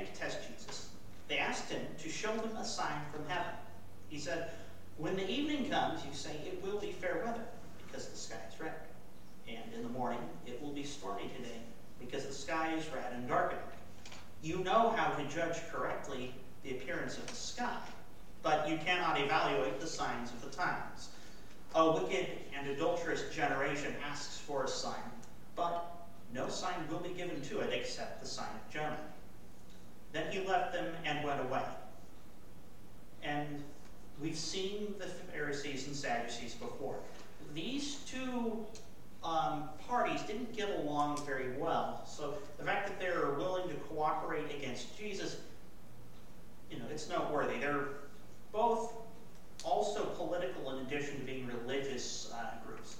To test Jesus. They asked him to show them a sign from heaven. He said, When the evening comes, you say it will be fair weather, because the sky is red. And in the morning, it will be stormy today, because the sky is red and darkening. You know how to judge correctly the appearance of the sky but you cannot evaluate the signs of the times. A wicked and adulterous generation asks for a sign, but no sign will be given to it except the sign of Jonah. Then he left them and went away. And we've seen the Pharisees and Sadducees before. These two um, parties didn't get along very well. So the fact that they're willing to cooperate against Jesus, you know, it's noteworthy. They're both also political in addition to being religious uh, groups.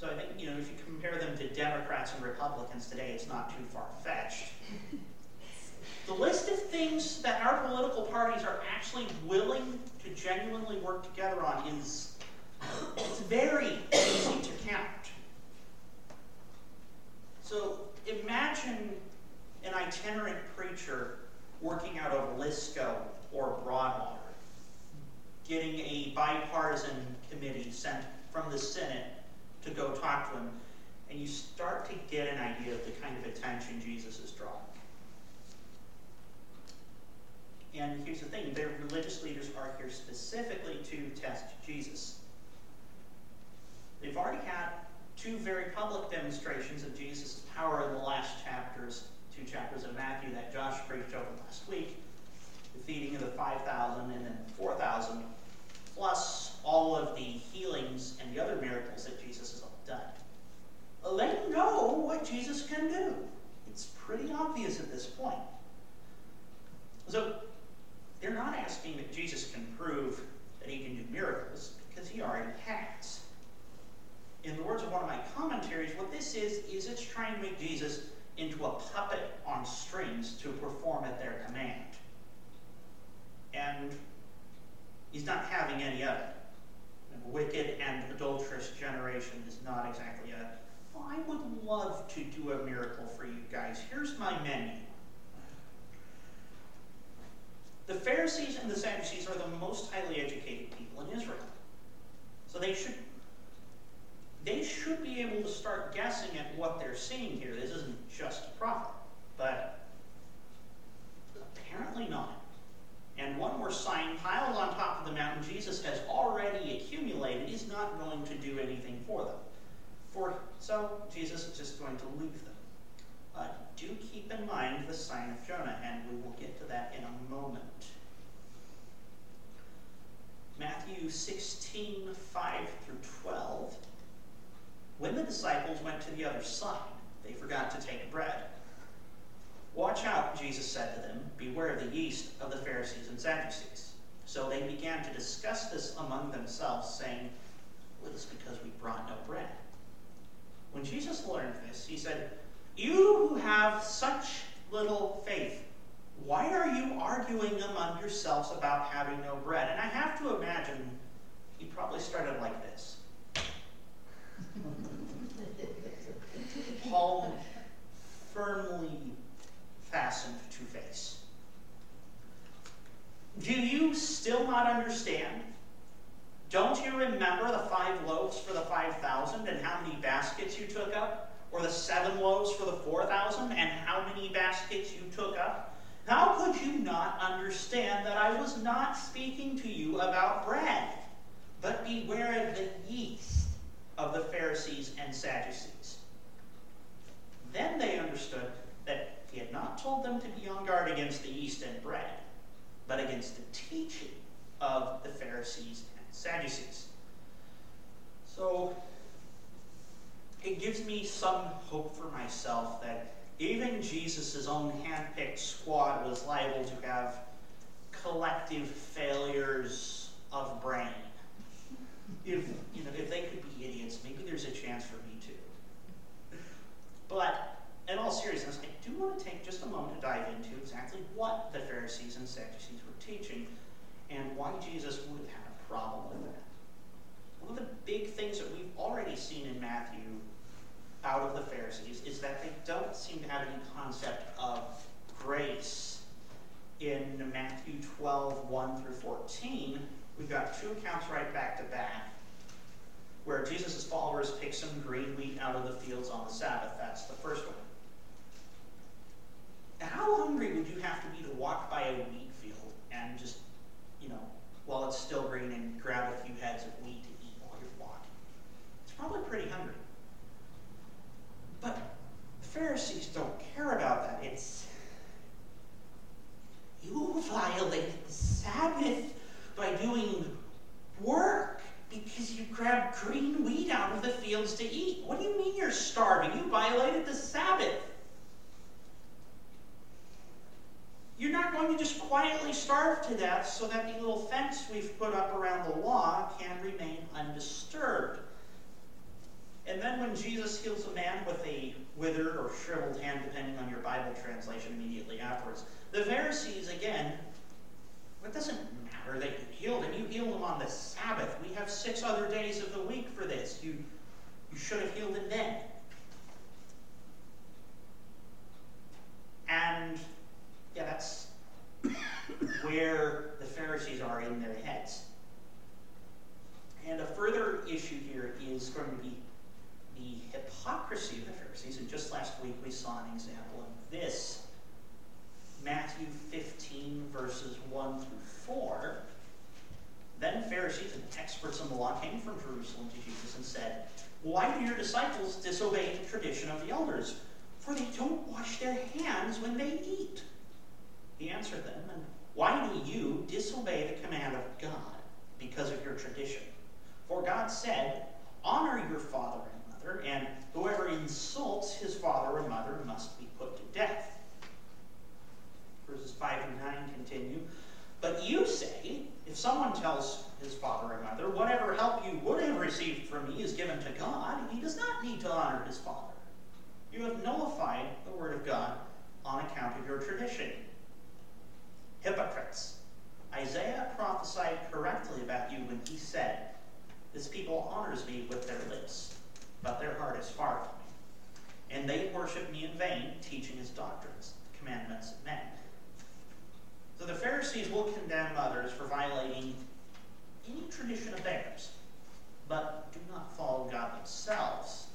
So I think, you know, if you compare them to Democrats and Republicans today, it's not too far-fetched. The list of things that our political parties are actually willing to genuinely work together on is it's very easy to count. So imagine an itinerant preacher working out of Lisco or Broadwater getting a bipartisan committee sent from the Senate to go talk to him, and you start to get an idea of the kind of attention Jesus is drawing. And here's the thing their religious leaders are here specifically to test Jesus. They've already had two very public demonstrations of Jesus' power in the last chapters, two chapters of Matthew that Josh preached over last week the feeding of the 5,000 and then 4,000 plus all of the healings and the other miracles that Jesus has done. Let you know what Jesus can do. It's pretty obvious at this point. So they're not asking that Jesus can prove that he can do miracles, because he already has. In the words of one of my commentaries, what this is, is it's trying to make Jesus into a puppet on strings to perform at their command. And he's not having any of it. Wicked and adulterous generation is not exactly a, well, I would love to do a miracle for you guys. Here's my menu. The Pharisees and the Sadducees are the most highly educated people in Israel. So they should they should be able to start guessing at what they're seeing here. This isn't just a prophet, but apparently not and one more sign piled on top of the mountain Jesus has already accumulated is not going to do anything for them. For so Jesus is just going to leave them. Uh, do keep in mind the sign of Jonah, and we will get to that in a moment. Matthew 16, 5 through 12. When the disciples went to the other side, they forgot to take bread. Watch out, Jesus said to them. Beware of the yeast of the Pharisees and Sadducees. So they began to discuss this among themselves, saying, Well, it's because we brought no bread. When Jesus learned this, he said, You who have such little faith, why are you arguing among yourselves about having no bread? And I have to imagine he probably started like this. Palm firmly fastened to face. Do you still not understand? Don't you remember the five loaves for the 5,000 and how many baskets you took up? Or the seven loaves for the 4,000 and how many baskets you took up? How could you not understand that I was not speaking to you about bread? But beware of the yeast of the Pharisees and Sadducees. Then they understood that he had not told them to be on guard against the yeast and bread, but against the teaching of the Pharisees and Sadducees. So it gives me some hope for myself that even Jesus' own handpicked squad was liable to have collective failures of brain. If you know, if they could be idiots, maybe there's a chance for me. But in all seriousness, I do want to take just a moment to dive into exactly what the Pharisees and Sadducees were teaching and why Jesus would have had a problem with that. One of the big things that we've already seen in Matthew out of the Pharisees is that they don't seem to have any concept of grace. In Matthew 12, 1 through 14, we've got two accounts right back to back where Jesus' followers pick some green wheat out of the fields on the Sabbath. That's the first one. How hungry would you have to be to walk by a wheat field and just, you know, while it's still green and grab a few heads of wheat to eat while you're walking? It's probably pretty hungry. But the Pharisees don't care about that. It's you violated the Sabbath by doing work because you grabbed green wheat out of the fields to eat. What do you mean you're starving? You violated the Sabbath. You're not going to just quietly starve to death so that the little fence we've put up around the law can remain undisturbed. And then when Jesus heals a man with a withered or shriveled hand, depending on your Bible translation, immediately afterwards, the Pharisees, again, what doesn't matter that you healed him. You healed him on the Sabbath. We have six other days of the week for this. You, you should have healed him then. And, yeah, that's where the Pharisees are in their heads. And a further issue here is going to be the hypocrisy of the Pharisees. And just last week we saw an example of this. Matthew 15, verses 1 through 4. Then Pharisees and experts in the law came from Jerusalem to Jesus and said, Why do your disciples disobey the tradition of the elders? For they don't wash their hands when they eat. He answered them, And why do you disobey the command of God because of your tradition? For God said, Honor your father and mother, and whoever insults his father or mother must be put to death. Verses 5 and 9 continue. But you say, if someone tells his father or mother, whatever help you would have received from me is given to God, he does not need to honor his father. You have nullified the word of God on account of your tradition. Hypocrites. Isaiah prophesied correctly about you when he said, This people honors me with their lips, but their heart is far from me. And they worship me in vain, teaching his doctrines, the commandments of men. So the Pharisees will condemn others for violating any tradition of theirs, but do not follow God themselves.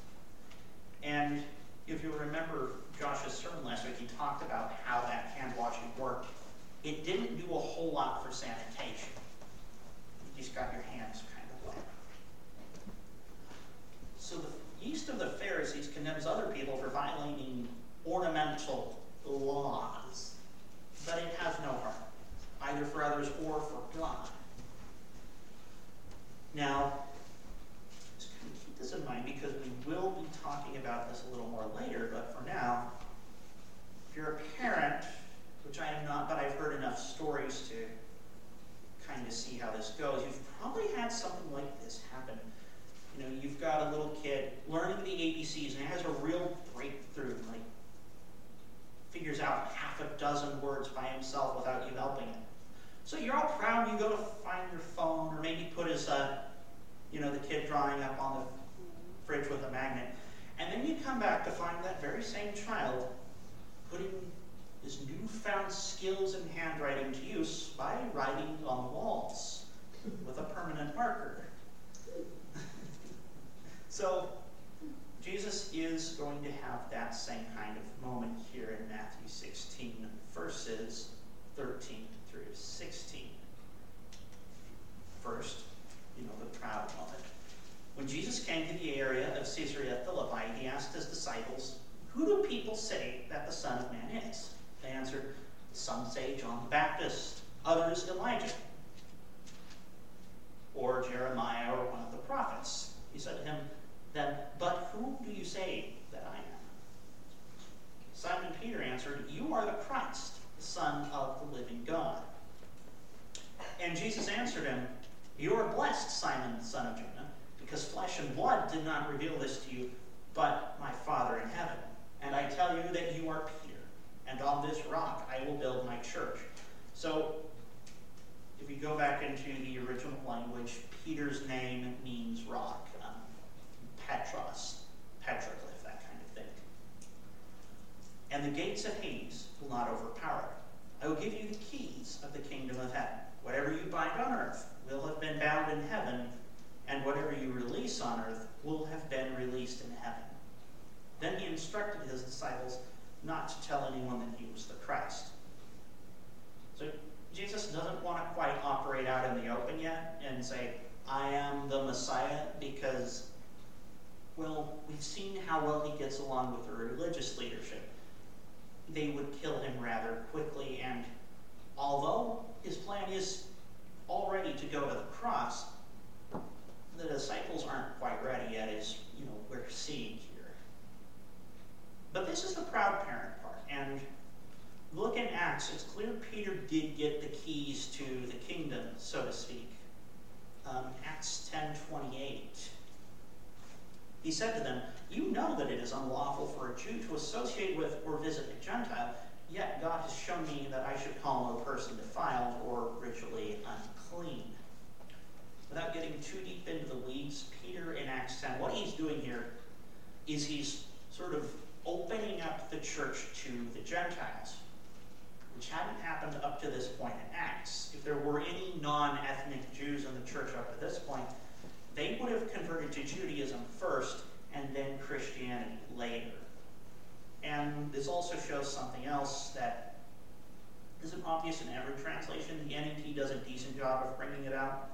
And if you remember Josh's sermon last week, he talked about how that hand washing worked. It didn't do a whole lot for sanitation. You just got your hands kind of wet. so the yeast of the Pharisees condemns other people for violating ornamental laws, but it has either for others or for God. Now, just kind of keep this in mind because we will be talking about this a little more later, but for now, if you're a parent, which I am not, but I've heard enough stories to kind of see how this goes, you've probably had something like this happen. You know, you've got a little kid learning the ABCs and it has a real breakthrough, like figures out half a dozen words by himself without you helping him. So you're all proud. You go to find your phone, or maybe put his, uh, you know, the kid drawing up on the fridge with a magnet, and then you come back to find that very same child putting his newfound skills in handwriting to use by writing on the walls with a permanent marker. so Jesus is going to have that same kind of moment here in Matthew 16, verses 13 through 16. First, you know, the proud moment. When Jesus came to the area of Caesarea Philippi, he asked his disciples, Who do people say that the Son of Man is? They answered, Some say John the Baptist, others Elijah, or Jeremiah, or one of the prophets. He said to him, Then, but who do you say that I am? Simon Peter answered, You are the Christ, the Son of the living God. And Jesus answered him, You are blessed, Simon, son of Jonah, because flesh and blood did not reveal this to you, but my Father in heaven. And I tell you that you are Peter and on this rock I will build my church. So, if you go back into the original language, Peter's name means rock, um, Petros, petroglyph, that kind of thing. And the gates of Hades will not overpower it. I will give you the keys of the kingdom of heaven. Whatever you bind on earth will have been bound in heaven, and whatever you release on earth will have been released in heaven. Then he instructed his disciples not to tell anyone that he was the Christ. So Jesus doesn't want to quite operate out in the open yet and say, I am the Messiah, because, well, we've seen how well he gets along with the religious leadership. They would kill him rather quickly, and although his plan is already to go to the cross, the disciples aren't quite ready yet, as you know, we're seeing here. but this is the proud parent part. And look in Acts, it's clear Peter did get the keys to the kingdom, so to speak. Um, Acts 10 28. He said to them, You know that it is unlawful for a Jew to associate with or visit a Gentile, yet God has shown me that I should call no person defiled or ritually unclean. Without getting too deep into the weeds, Peter in Acts 10, what he's doing here is he's sort of opening up the church to the Gentiles, which hadn't happened up to this point in Acts. If there were any non ethnic Jews in the church up to this point, they would have converted to Judaism first and then Christianity later. And this also shows something else that isn't obvious in every translation. The NET does a decent job of bringing it out.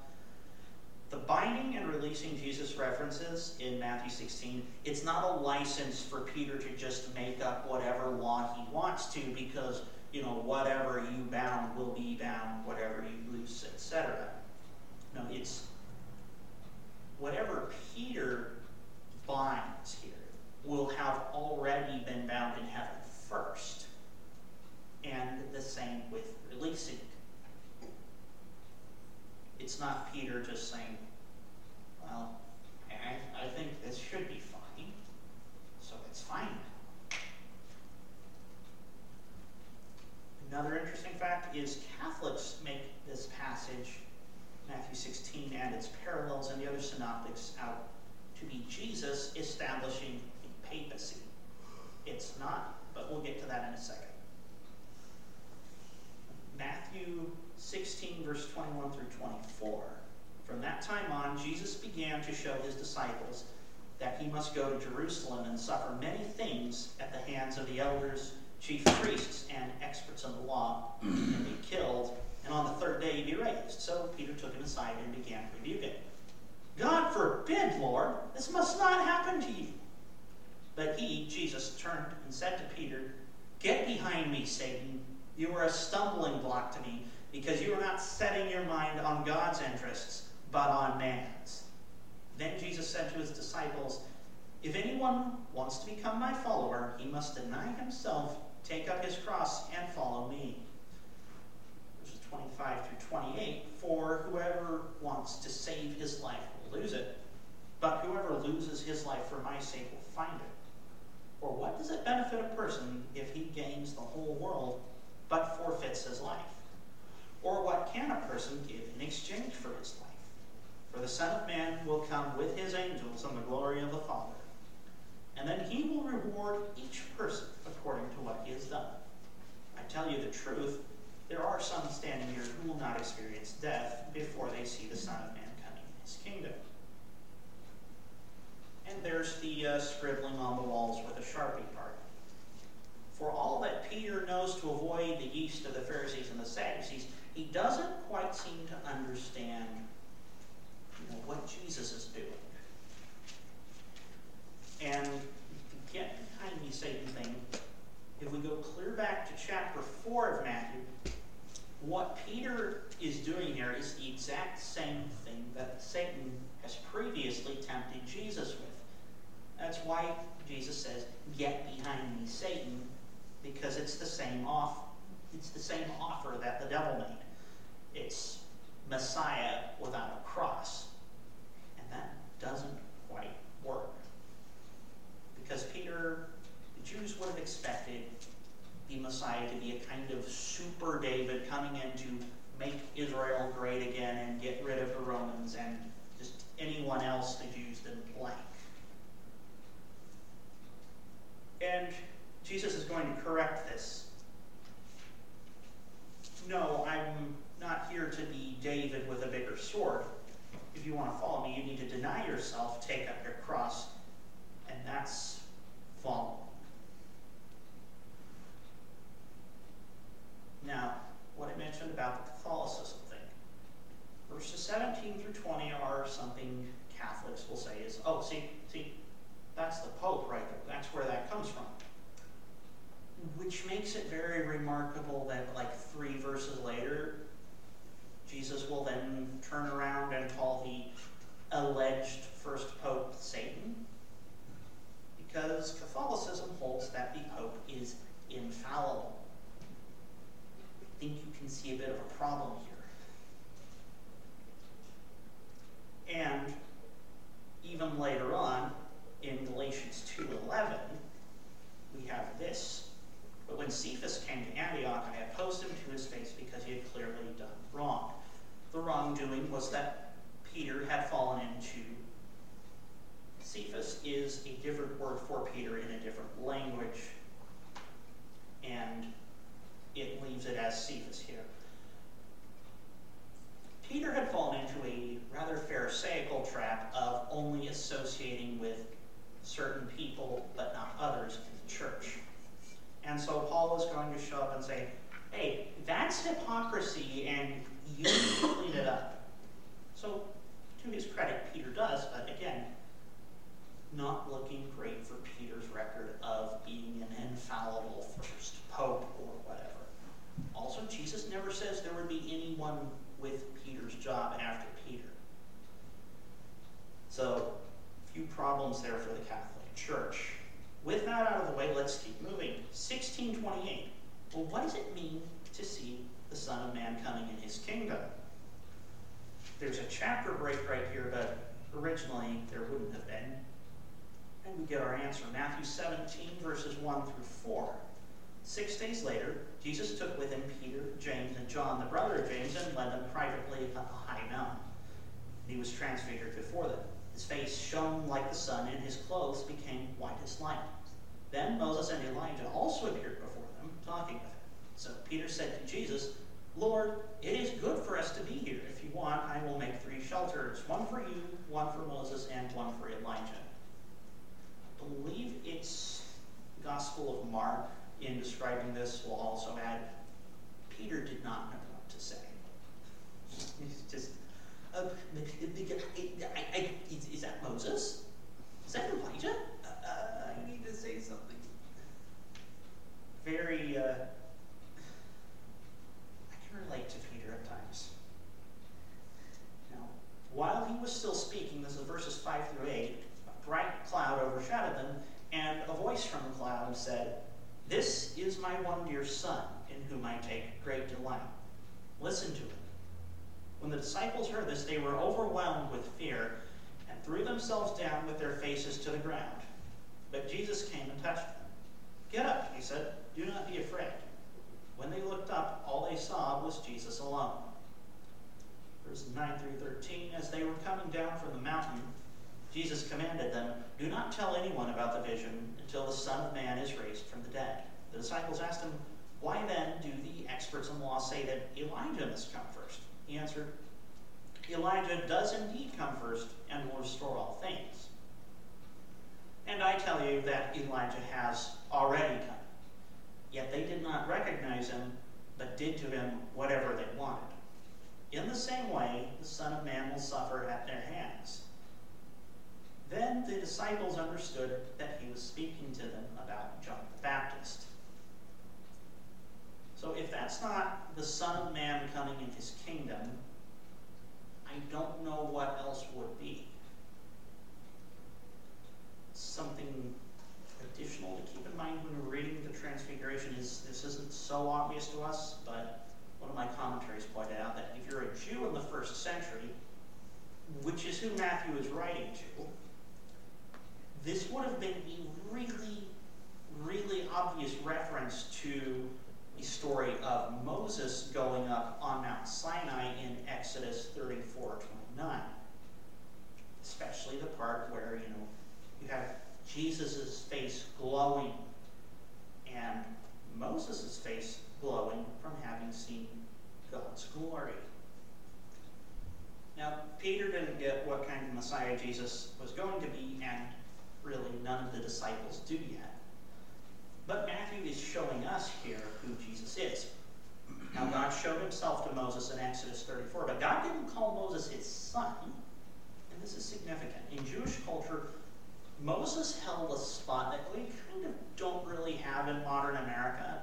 The binding and releasing Jesus references in Matthew 16, it's not a license for Peter to just make up whatever law he wants to because, you know, whatever you bound will be bound, whatever you loose, etc. No, it's whatever Peter binds here will have already been bound in heaven first. And the same with releasing it's not Peter just saying, well, I, I think this should be fine, so it's fine. Another interesting fact is Catholics make this passage, Matthew 16, and its parallels in the other synoptics out to be Jesus establishing the papacy. It's not, but we'll get to that in a second. Matthew 16, verse 21 through 24. From that time on, Jesus began to show his disciples that he must go to Jerusalem and suffer many things at the hands of the elders, chief priests, and experts in the law, and be killed, and on the third day be raised. So Peter took him aside and began to rebuke him. God forbid, Lord, this must not happen to you. But he, Jesus, turned and said to Peter, Get behind me, Satan. You are a stumbling block to me because you are not setting your mind on God's interests, but on man's. Then Jesus said to his disciples, If anyone wants to become my follower, he must deny himself, take up his cross, and follow me. Verses 25 through 28, for whoever wants to save his life will lose it, but whoever loses his life for my sake will find it. Or what does it benefit a person if he gains the whole world but forfeits his life? Or what can a person give in exchange for his life? For the Son of Man will come with his angels in the glory of the Father, and then he will reward each person according to what he has done. I tell you the truth, there are some standing here who will not experience death before they see the Son of Man coming in his kingdom. And there's the uh, scribbling on the walls with a Sharpie part. For all that Peter knows to avoid the yeast of the Pharisees and the Sadducees, he doesn't quite seem to understand you know, what Jesus is doing. And get behind me, Satan thing, if we go clear back to chapter 4 of Matthew, what Peter is doing here is the exact same thing that Satan has previously tempted Jesus with. That's why Jesus says, "Get behind me, Satan," because it's the same off, it's the same offer that the devil made. It's Messiah without a cross, and that doesn't quite work because Peter, the Jews would have expected the Messiah to be a kind of super David coming in to make Israel great again and get rid of the Romans and just anyone else the Jews didn't like. And Jesus is going to correct this. No, I'm not here to be David with a bigger sword. If you want to follow me, you need to deny yourself, take up your cross, and that's follow. Now, what I mentioned about the Catholicism thing. Verses 17 through 20 are something Catholics will say is, oh, see, see, that's the Pope right there. That's where that comes from. Which makes it very remarkable that, like, three verses later, Jesus will then turn around and call the alleged first Pope Satan. Because Catholicism holds that the Pope is infallible I think you can see a bit of a problem here. And even later on, in Galatians 2.11, we have this. But when Cephas came to Antioch, I opposed him to his face because he had clearly done wrong. The wrongdoing was that Peter had fallen into. Cephas is a different word for Peter in a different language. And it leaves it as Cephas here. Peter had fallen into a rather pharisaical trap of only associating with certain people but not others in the church. And so Paul is going to show up and say, hey, that's hypocrisy and you need to clean it up. So, to his credit, Peter does, but again, not looking great for Peter's record of being an infallible first pope or whatever. Also, Jesus never says there would be anyone with Peter's job after Peter. So, a few problems there for the Catholic Church. With that out of the way, let's keep moving. 1628. Well, what does it mean to see the Son of Man coming in his kingdom? There's a chapter break right here, but originally there wouldn't have been. And we get our answer Matthew 17, verses 1 through 4. Six days later, Jesus took with him Peter, James, and John, the brother of James, and led them privately up a high mountain. He was transfigured before them. His face shone like the sun, and his clothes became white as light. Then Moses and Elijah also appeared before them, talking with him. So Peter said to Jesus, Lord, it is good for us to be here. If you want, I will make three shelters one for you, one for Moses, and one for Elijah. I believe it's Gospel of Mark in describing this will also add Peter did not know what to say. He's just, uh, I, I, is, that Moses? Is that Elijah? Uh, I need to say something. Very, uh, I can relate to Peter at times. Now, while he was still speaking, this is verses 5 through 8, a bright cloud overshadowed them, and a voice from the cloud said, this is my one dear son, in whom I take great delight. Listen to him. When the disciples heard this, they were overwhelmed with fear and threw themselves down with their faces to the ground. But Jesus came and touched them. Get up, he said. Do not be afraid. When they looked up, all they saw was Jesus alone. Verses 9 through 13 As they were coming down from the mountain, Jesus commanded them, Do not tell anyone about the vision until the Son of Man is raised from the dead. The disciples asked him, Why then do the experts in law say that Elijah must come first? He answered, Elijah does indeed come first and will restore all things. And I tell you that Elijah has already come. Yet they did not recognize him, but did to him whatever they wanted. In the same way, the Son of Man will suffer at their hands. Then the disciples understood that he was speaking to them about John the Baptist. So if that's not the Son of Man coming in his kingdom, I don't know what else would be. Something additional to keep in mind when we're reading the Transfiguration is this isn't so obvious to us, but one of my commentaries pointed out that if you're a Jew in the first century, which is who Matthew is writing to, this would have been a really, really obvious reference to the story of Moses going up on Mount Sinai in Exodus 34 29. Especially the part where, you know, you have Jesus' face glowing and Moses' face glowing from having seen God's glory. Now, Peter didn't get what kind of Messiah Jesus was going to be, and really none of the disciples do yet. But Matthew is showing us here who Jesus is. Now, God showed himself to Moses in Exodus 34, but God didn't call Moses his son. And this is significant. In Jewish culture, Moses held a spot that we kind of don't really have in modern America.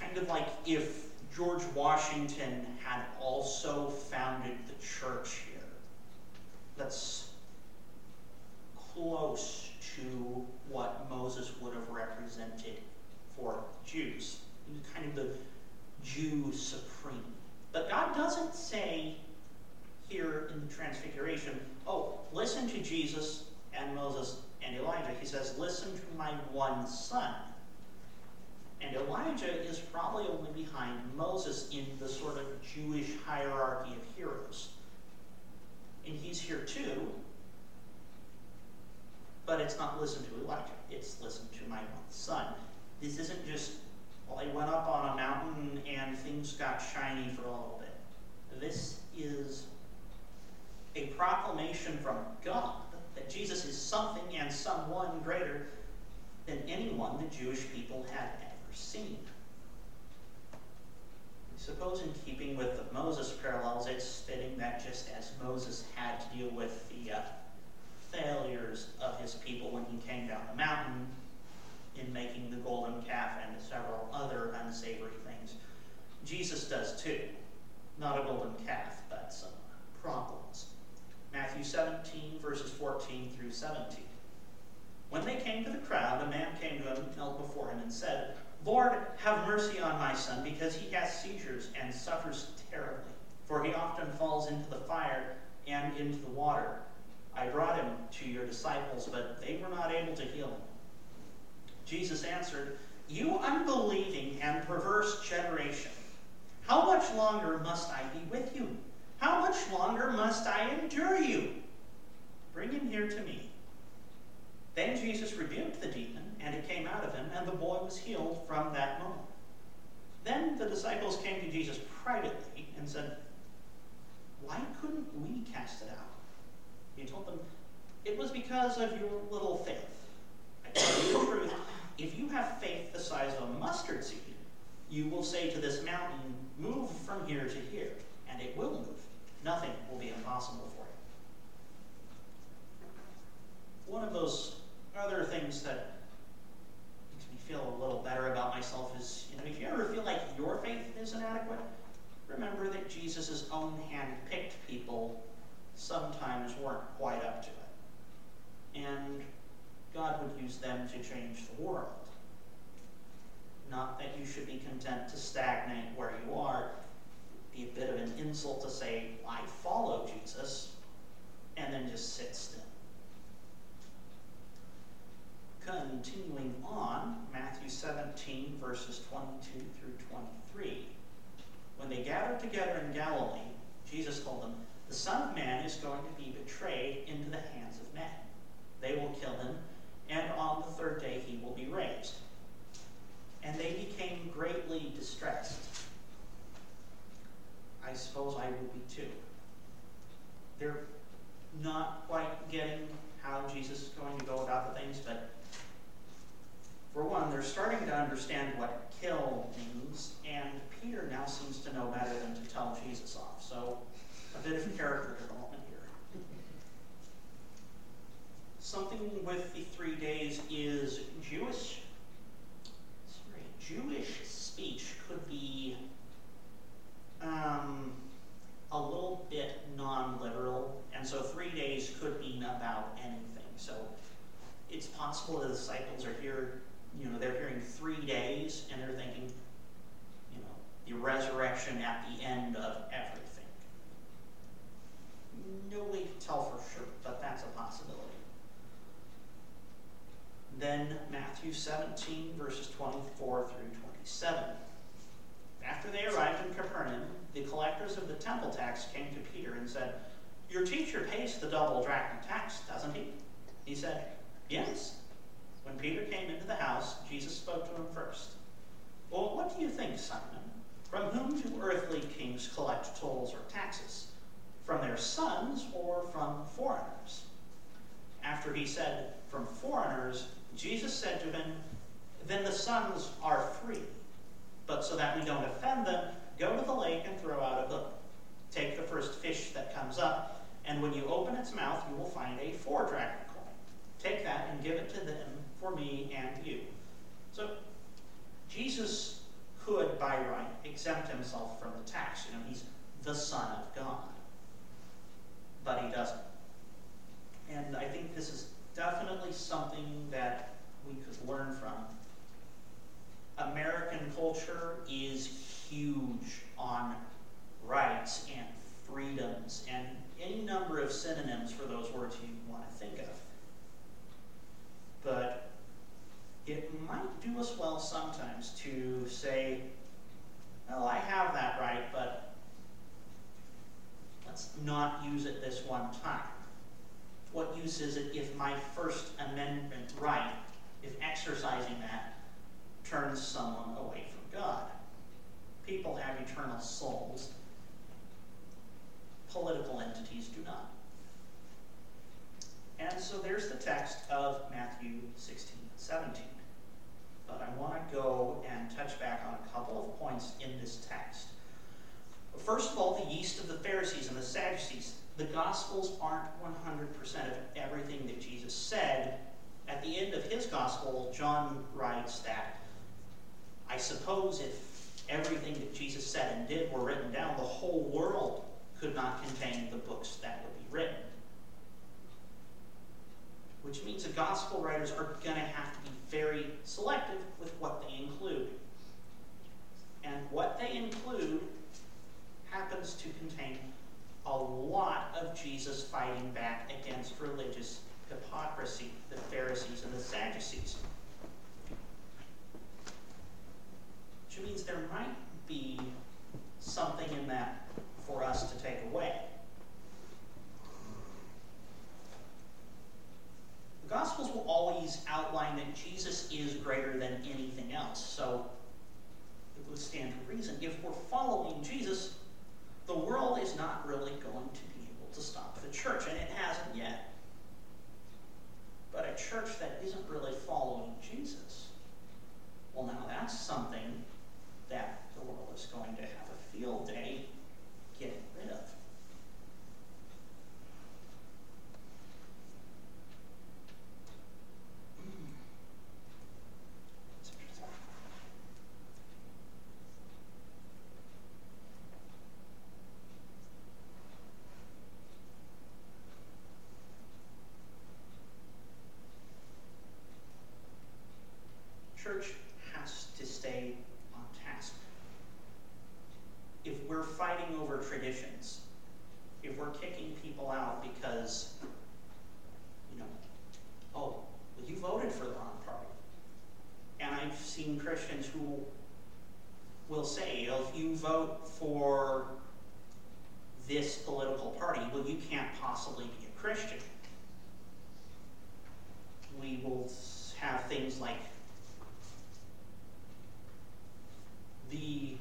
Kind of like if George Washington had also founded the church here. That's close to what Moses would have represented for Jews. Kind of the Jew supreme. But God doesn't say here in the Transfiguration, oh, listen to Jesus and Moses and Elijah. He says, listen to my one son. And Elijah is probably only behind Moses in the sort of Jewish hierarchy of heroes. And he's here too, but it's not listen to Elijah, it's listen to my one son. This isn't just, well, I went up on a mountain and things got shiny for a little bit. This is a proclamation from God that Jesus is something and someone greater than anyone the Jewish people had ever seen. Suppose, in keeping with the Moses parallels, it's fitting that just as Moses had to deal with the uh, failures of his people when he came down the mountain in making the golden calf and several other unsavory things. Jesus does too. Not a golden calf, but some problems. Matthew 17, verses 14 through 17. When they came to the crowd, a man came to him, knelt before him, and said, Lord, have mercy on my son, because he has seizures and suffers terribly. For he often falls into the fire and into the water. I brought him to your disciples, but they were not able to heal him. Jesus answered, You unbelieving and perverse generation, how much longer must I be with you? How much longer must I endure you? Bring him here to me. Then Jesus rebuked the demon, and it came out of him, and the boy was healed from that moment. Then the disciples came to Jesus privately and said, Why couldn't we cast it out? He told them, It was because of your little faith. I tell you the truth, if you have faith the size of a mustard seed, you will say to this mountain, Move from here to here, and it will move. Nothing will be impossible for you. One of those other things that makes me feel a little better about myself is, you know, if you ever feel like your faith is inadequate, remember that Jesus' own hand-picked people sometimes weren't quite up to it. And God would use them to change the world. Not that you should be content to stagnate where you are. be a bit of an insult to say, I follow Jesus, and then just sit still. Continuing on, Matthew 17, verses 22 through 23. When they gathered together in Galilee, Jesus told them, The Son of Man is going to be betrayed into the hands of men. They will kill him, and on the third day he will be raised. And they became greatly distressed. I suppose I would be too. They're not quite getting how Jesus is going to go about the things, but for one, they're starting to understand what kill means, and Peter now seems to know better than to tell Jesus off. So, a bit of character development here. Something with the three days is Jewish. Sorry, Jewish speech could be um, a little bit non-literal, and so three days could mean about anything. So, it's possible the disciples are here you know, they're hearing three days and they're thinking, you know, the resurrection at the end of everything. No way to tell for sure, but that's a possibility. Then Matthew 17, verses 24 through 27. After they arrived in Capernaum, the collectors of the temple tax came to Peter and said, Your the double drachma tax, doesn't he? He said, Yes. When Peter came into the house, Jesus spoke to him first. Well, what do you think, Simon? From whom do earthly kings collect tolls or taxes? From their sons or from foreigners? After he said, From foreigners, Jesus said to him, Then the sons are free. But so that we don't offend them, go to the lake and throw out a hook. Take the first fish that comes up, and when you open its mouth, you will find a four drachma coin. Take that and give it to them for me and you. So Jesus could, by right, exempt himself from the tax. You know, he's the Son of God. But he doesn't. And I think this is definitely something that we could learn from. American culture is huge on rights and freedoms and any number of synonyms for those words you want to think of. But it might do us well sometimes to say, well, I have that right, but let's not use it this one time. What use is it if my First Amendment right, if exercising that turns someone away from God? People have eternal souls. Political entities do not. And so there's the text of Matthew 16 17 but I want to go and touch back on a couple of points in this text. First of all, the yeast of the Pharisees and the Sadducees. The Gospels aren't 100% of everything that Jesus said. At the end of his Gospel, John writes that, I suppose if everything that Jesus said and did were written down, the whole world could not contain the books that would be written. Which means the Gospel writers are going to have to be very selective with what they include. And what they include happens to contain a lot of Jesus fighting back against religious hypocrisy, the Pharisees and the Sadducees. Which means there might be something in that for us to take away. Gospels will always outline that Jesus is greater than anything else. So it would stand to reason. If we're following Jesus, the world is not really going to be able to stop the church, and it hasn't yet. But a church that isn't really following Jesus, well, now that's something that the world is going to have a field day getting rid of. church has to stay on task. If we're fighting people out because, you know, oh, well, you voted for the wrong party. And I've seen Will say, if you vote for this political party, well, you can't possibly be a Christian. We will have things like the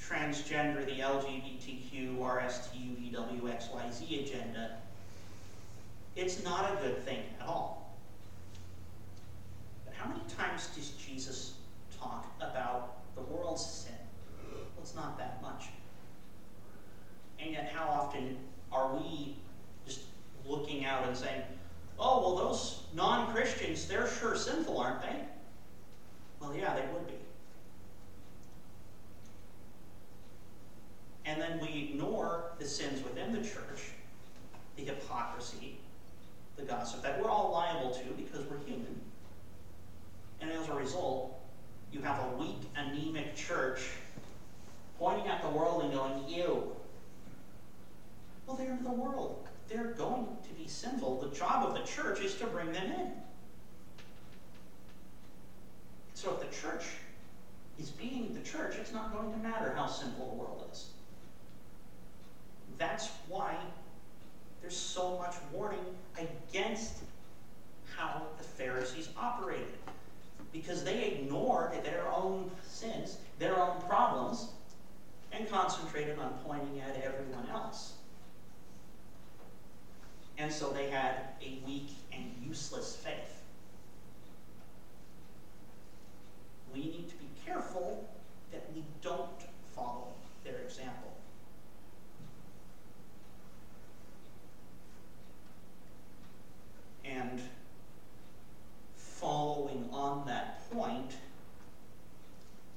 transgender, the LGBTQ, RSTU, EWXYZ agenda, it's not a good thing at all. But how many times does Jesus talk about the world's sin? Well, it's not that much. And yet, how often are we just looking out and saying, oh, well, those non Christians, they're sure sinful, aren't they? Well, yeah, they would be. And then we ignore the sins within the church, the hypocrisy, the gossip that we're all liable to because we're human. And as a result, you have a weak, anemic church pointing at the world and going, Ew. Well, they're in the world. They're going to be sinful. The job of the church is to bring them in. So if the church is being the church, it's not going to matter how sinful the world is. That's why there's so much warning against how the Pharisees operated. Because they ignored their own sins, their own problems, and concentrated on pointing at everyone else. And so they had a weak and useless faith. We need to be careful that we don't follow their example. And following on that point,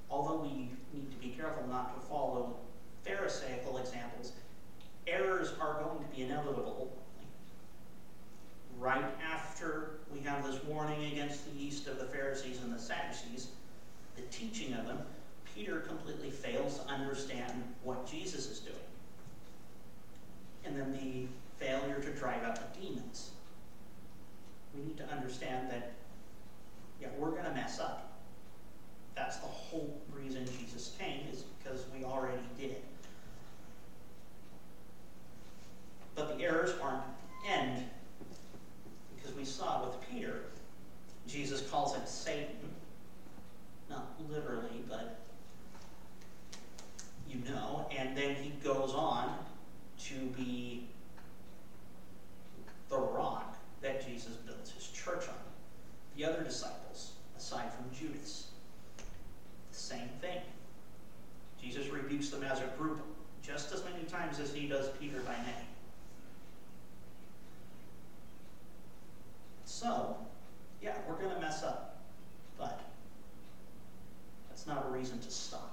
although we need to be careful not to follow Pharisaical examples, errors are going to be inevitable. Right after we have against the yeast of the Pharisees and the Sadducees, the teaching of them, Peter completely fails to understand what Jesus is doing. And then the failure to drive out the demons we need to understand that, yeah, we're going to mess up. That's the whole reason Jesus came, is because we already did. But the errors aren't end, because we saw with Peter, Jesus calls him Satan. Not literally, but you know. And then he goes on to be the rock that Jesus builds his church on. The other disciples, aside from Judas, the same thing. Jesus rebukes them as a group just as many times as he does Peter by name. So, yeah, we're going to mess up, but that's not a reason to stop.